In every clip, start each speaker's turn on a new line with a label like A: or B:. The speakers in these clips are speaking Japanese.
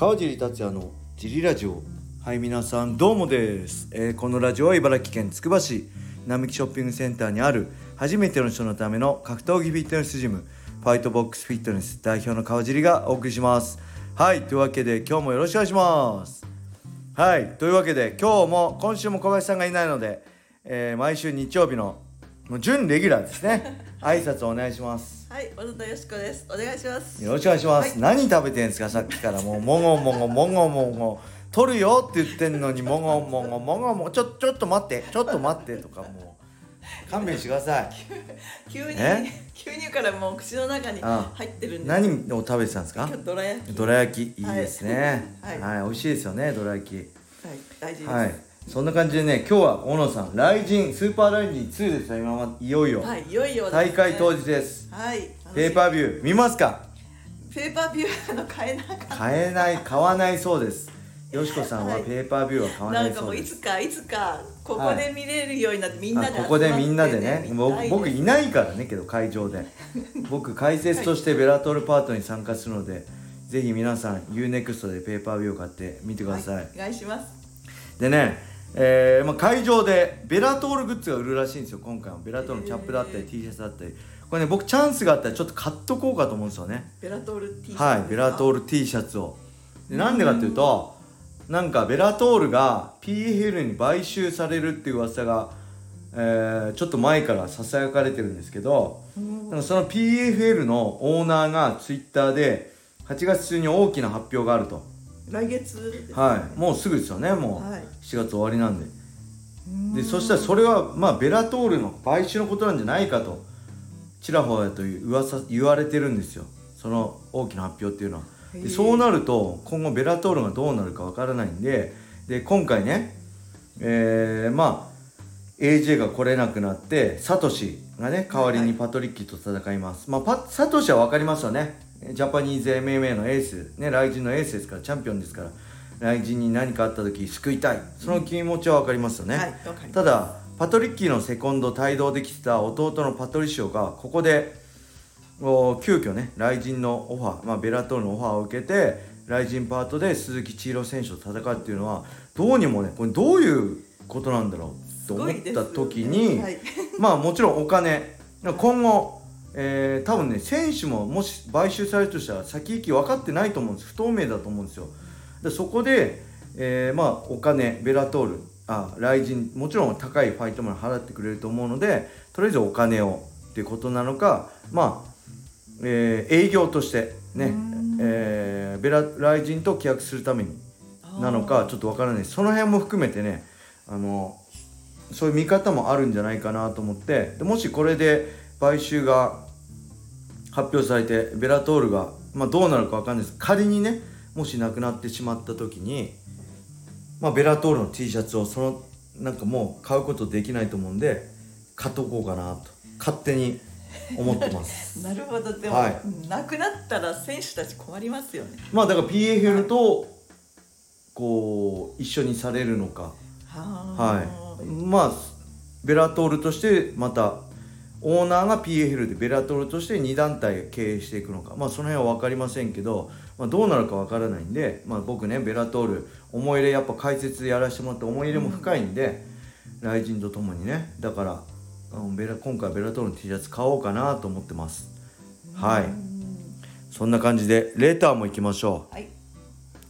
A: 川尻達也のジリラジオ。はい皆さんどうもです、えーこのラジオは茨城県つくば市並木ショッピングセンターにある初めての人のための格闘技フィットネスジムファイトボックスフィットネス代表の川尻がお送りします。はいというわけで今日もよろしくお願いします。はいというわけで今日も今週も小林さんがいないので、えー毎週日曜日のもう準レギュラーですね。挨拶お願いします。
B: はい、小野田よしこです。お願いします。
A: よろしくお願いします、
B: はい
A: 何食べてんですか？さっきからもうもごもごもごもご取るよって言ってんのにもごもごもごもごちょちょっと待ってちょっと待ってとかもう勘弁してください
B: 急に
A: え
B: 急にからもう口の中に
A: あ
B: 入ってるんで。
A: 何を食べてたんですか
B: どら焼き。
A: どら焼きいいですねは、
B: はいい
A: 美味しいですよねどら焼き
B: はい、大事です。
A: はいそんな感じでね今日は小野さんライジンスーパーライジン2ですよ今まいよいよ、
B: はい、いよいよですね。
A: 大会当日です。
B: はい。
A: ペーパービュー見ますか？
B: ペーパービューの買えなかっ
A: 買えない買わないそうです。よしこさんは
B: はい。
A: ペーパービューは買
B: た。
A: わな
B: ないんかもうい
A: そうです
B: つかいつかここで見れるようになって、みんなで集まって、
A: あここでみんなでね。
B: 見
A: 僕僕いないからねけど会場で。僕解説としてベラトールパートに参加するので、ぜひ皆さん UNEXT でペーパービューを買ってみてください、
B: はい、お願いします。
A: でね、えーまあ、会場でベラトールグッズが売るらしいんですよ。今回も。ベラトールのキャップだったり T シャツだったり。これね僕チャンスがあったらちょっと買っとこうかと思うんですよね。
B: ベラトール T シャツ。
A: はいベラトー
B: ル。
A: ル T シャツを。でなんでかっていうとなんかベラトールが PFL に買収されるっていう噂が、えーちょっと前からささやかれてるんですけどその PFL のオーナーがツイッターで8月中に大きな発表があると
B: 来月ね。
A: はい。もうすぐですよね。もう
B: はい。
A: 7月終わりなんで。でそしたらそれはまあベラトールの買収のことなんじゃないかと。ちらほらという噂言われてるんですよ。その大きな発表っていうのは。でそうなると今後ベラトールがどうなるかわからないんで。で今回ねえーまあ AJ が来れなくなってサトシがね代わりにパトリッキーと戦います、まあパサトシは分かりますよねジャパニーズ MMA のエースねライジンのエースですからチャンピオンですからライジンに何かあった時救いたい。その気持ちは分かりますよね、
B: はいわかります。
A: ただパトリッキーのセコンド帯同できてた弟のパトリシオがここでお急遽ねライジンのオファー、まあ、ベラトールのオファーを受けてライジンパートで鈴木千尋選手と戦うっていうのはどうにもねこれどういうことなんだろうと思った時に、
B: はい、
A: まあもちろんお金。今後、えー多分ね選手ももし買収されるとしたら先行き分かってないと思うんです不透明だと思うんですよ。でそこで、えーまあお金ベラトールあライジンもちろん高いファイトマン払ってくれると思うのでとりあえずお金をっていうことなのかまあ、えー営業としてね
B: うん、
A: えーベラライジンと契約するためになのかちょっとわからない。その辺も含めてねあのそういう見方もあるんじゃないかなと思ってでもしこれで買収が発表されてベラトールが、まあ、どうなるかわかんないです。仮にねもしなくなってしまった時に、まあ、ベラトールの T シャツをそのなんかもう買うことできないと思うんで買っとこうかなと勝手に思ってます。
B: なるほど。でも、
A: はい。
B: なくなったら選手たち困りますよね。
A: まあだから PFL とこう一緒にされるのか。
B: は
A: はい、まあベラトールとしてまたオーナーが PFL でベラトールとして2団体経営していくのか。まあその辺は分かりませんけど、まあ、どうなるか分からないんで、まあ、僕ねベラトール思い入れやっぱ解説やらせてもらって思い入れも深いんで、来人とともにね。だから、うん、ベラ今回ベラトールの T シャツ買おうかなと思ってます。はい。そんな感じでレターも行きましょう。
B: はい。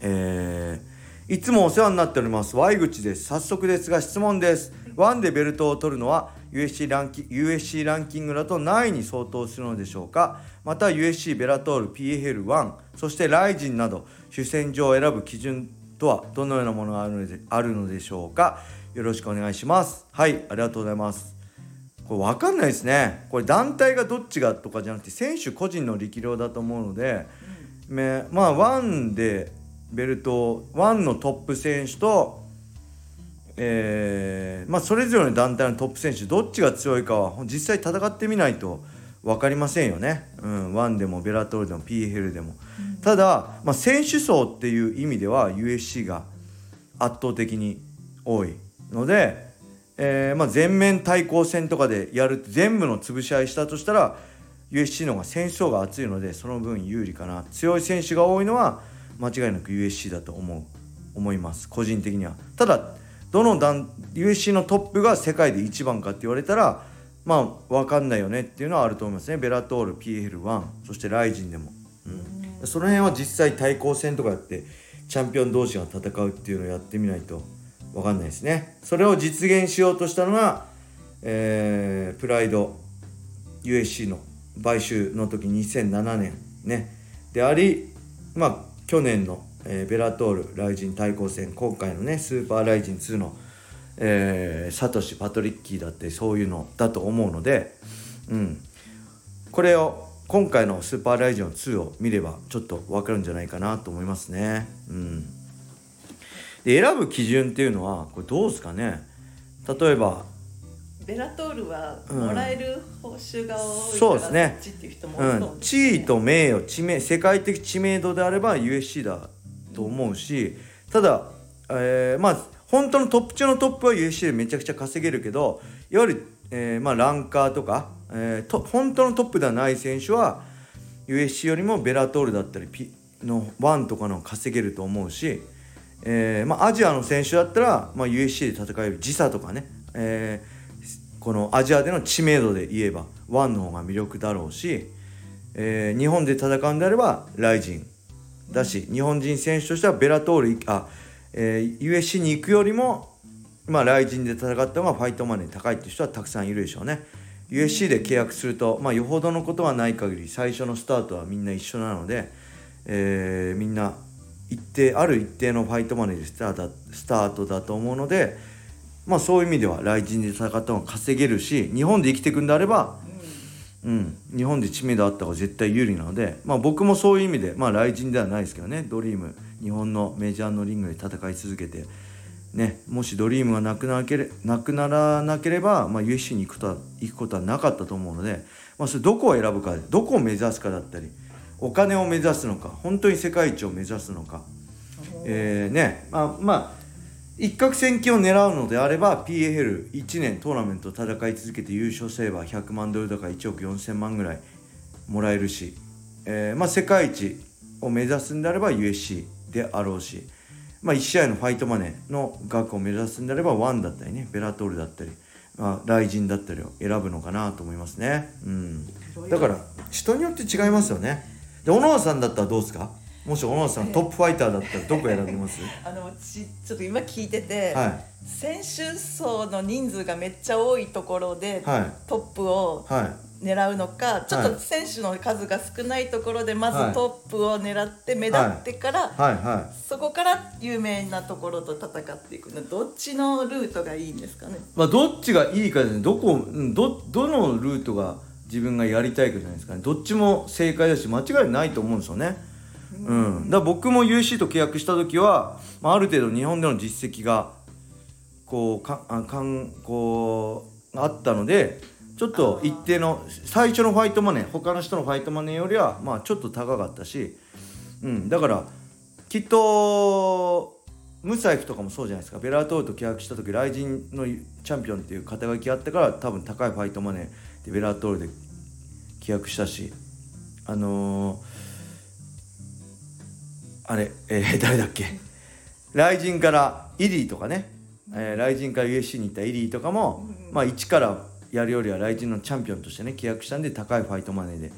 A: えーいつもお世話になっております。Y 口です。早速ですが質問です。1でベルトを取るのは USC ランキ USC ランキングだと何位に相当するのでしょうか？また USC ベラトール PFL1 そしてライジンなど主戦場を選ぶ基準とはどのようなものがあるのであるのでしょうか？よろしくお願いします。はいありがとうございます。これ分かんないですね。これ団体がどっちがとかじゃなくて選手個人の力量だと思うので、めまあワンでベルトワンのトップ選手と、えーまあ、それぞれの団体のトップ選手どっちが強いかは実際戦ってみないと分かりませんよね、うん、ワンでもベラトールでも PFL でも、ただ、まあ、選手層っていう意味では USC が圧倒的に多いので、えーまあ、全面対抗戦とかでやる全部の潰し合いしたとしたら USC の方が選手層が厚いのでその分有利かな。強い選手が多いのは間違いなく USC だと思う。思います。個人的には。ただどの団 USC のトップが世界で一番かって言われたらまあ分かんないよねっていうのはあると思いますね。ベラトール PL1 そしてライジンでも、うん、その辺は実際対抗戦とかやってチャンピオン同士が戦うっていうのをやってみないと分かんないですね。それを実現しようとしたのが、えー、プライド USC の買収の時2007年ね。でありまあ去年の、えー、ベラトールライジン対抗戦今回のねスーパーライジン2の、えー、サトシパトリッキーだってそういうのだと思うので、うん、これを今回のスーパーライジン2を見ればちょっと分かるんじゃないかなと思いますね。うん。で選ぶ基準っていうのはこれどうですかね？例えば
B: ベラトールはもらえる報酬が多いから、
A: うん、そうですね。
B: 地
A: 位と名誉知名世界的知名度であれば USC だと思うし、ただ、えー、まあ本当のトップ中のトップは USC でめちゃくちゃ稼げるけどいわゆる、えー、まあランカーとか、えー、と本当のトップではない選手は USC よりもベラトールだったりピの1とかの稼げると思うし、えーまあ、アジアの選手だったら、まあ、USC で戦える時差とかね、えー、このアジアでの知名度で言えばワンの方が魅力だろうし、えー、日本で戦うんであればライジン。だし日本人選手としてはベラトールあ、えー、USC に行くよりも、まあ、ライジンで戦った方がファイトマネー高いっていう人はたくさんいるでしょうね。USC で契約すると、まあ、よほどのことはない限り最初のスタートはみんな一緒なので、えー、みんな一定ある一定のファイトマネーでスタートだと思うので、まあ、そういう意味では来人で戦った方が稼げるし日本で生きていくんであれば、うん、日本で知名度あった方が絶対有利なので、まあ、僕もそういう意味で、まあ、来人ではないですけどね。ドリーム。日本のメジャーのリングで戦い続けて、ね、もしドリームがなくなけれなくならなければ、まあ、USC に行くことは行くことはなかったと思うので、まあ、それどこを選ぶかどこを目指すかだったり。お金を目指すのか本当に世界一を目指すのか、えー、ね。まあまあ一攫千金を狙うのであれば PFL1 年トーナメント戦い続けて優勝すれば100万ドルとか1億4000万ぐらいもらえるし、えー、まあ、世界一を目指すんであれば USC であろうし、まあ、1試合のファイトマネーの額を目指すんであればワンだったりねベラトールだったり、まあ、ライジンだったりを選ぶのかなと思いますね、うん、だから人によって違いますよね。で小野さんだったらどうですか？もし小野さんトップファイターだったらどこ選びます？
B: あのちちょっと今聞いてて、はい、選手層の人数がめっちゃ多いところで、はい、トップを狙うのか、はい、ちょっと選手の数が少ないところでまずトップを狙って目立ってから、はい。はい、そこから有名なところと戦っていくの。どっちのルートがいいんですかね、
A: まあ、どっちがいいかですね。どこどどのルートが自分がやりたいかじゃないですかね。どっちも正解だし間違いないと思うんですよね。うん、だ僕も UC と契約した時は、まあ、ある程度日本での実績がこうかあかんこうあったのでちょっと一定の最初のファイトマネー他の人のファイトマネーよりはまあちょっと高かったし、うん、だからきっとムサイフとかもそうじゃないですか。ベラトールと契約した時ライジンのチャンピオンっていう肩書きあったから多分高いファイトマネーでベラトールで契約したしあのー、あれ、えー、誰だっけ？ライジンからイリーとかね、えー、ライジンから USC に行ったイリーとかも、まあ一からやるよりはライジンのチャンピオンとしてね契約したんで高いファイトマネーで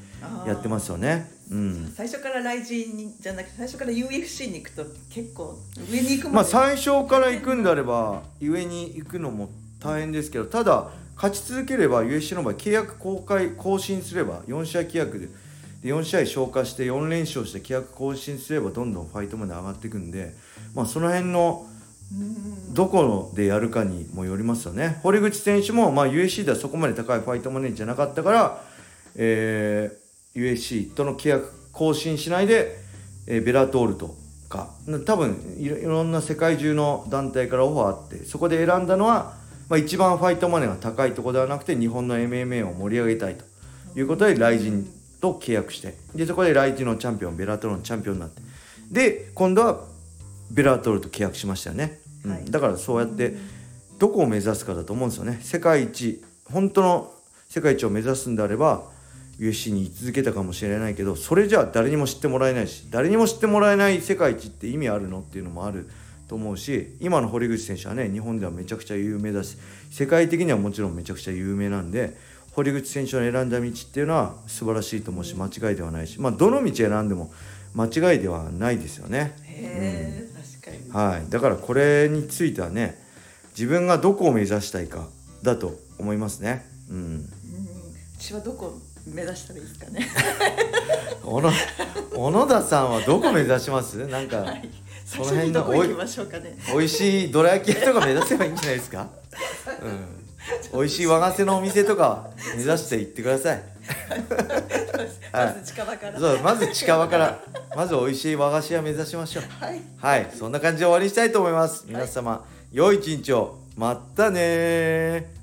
A: やってますよね、うん、
B: 最初からライジンじゃなくて最初から UFC に行くと結構上に行く
A: まあ最初から行くんであれば上に行くのも大変ですけどただ勝ち続ければ USC の場合契約公開更新すれば4試合契約でで4試合消化して4連勝して契約更新すればどんどんファイトまで上がっていくんで、まあ、その辺のどこでやるかにもよりますよね。堀口選手も、ま、USC ではそこまで高いファイトマネーじゃなかったから、えー、USC との契約更新しないで、えー、ベラトールとか。多分いろんな世界中の団体からオファーあってそこで選んだのはまあ、一番ファイトマネーが高いとこではなくて日本の MMA を盛り上げたいということでライジンと契約して。でそこでライジンのチャンピオンベラトルのチャンピオンになって。で今度はベラトルと契約しましたよね、うん、だからそうやってどこを目指すかだと思うんですよね。世界一本当の世界一を目指すんであれば USC に居続けたかもしれないけどそれじゃあ誰にも知ってもらえないし誰にも知ってもらえない世界一って意味あるのっていうのもあると思うし今の堀口選手はね日本ではめちゃくちゃ有名だし世界的にはもちろんめちゃくちゃ有名なんで堀口選手の選んだ道っていうのは素晴らしいと思うし間違いではないしまあどの道選んでも間違いではないですよね。
B: へ
A: うん、確かに、はい、だからこれについてはね自分がどこを目指したいかだと思いますね。うん、うん、
B: 私はどこ目指したらいいですかね。
A: 小野小野田さんはどこ目指します？なんか、はい、
B: その辺のおい
A: おいしいどら焼き屋とか目指せばいいんじゃないですか、うん、美味しい和菓子のお店とか目指して行ってください。
B: まず近場から、
A: そうまず近場から。まず美味しい和菓子屋目指しましょう。はい、はい、そんな感じで終わりにしたいと思います。皆様、はい、良い一日を。またね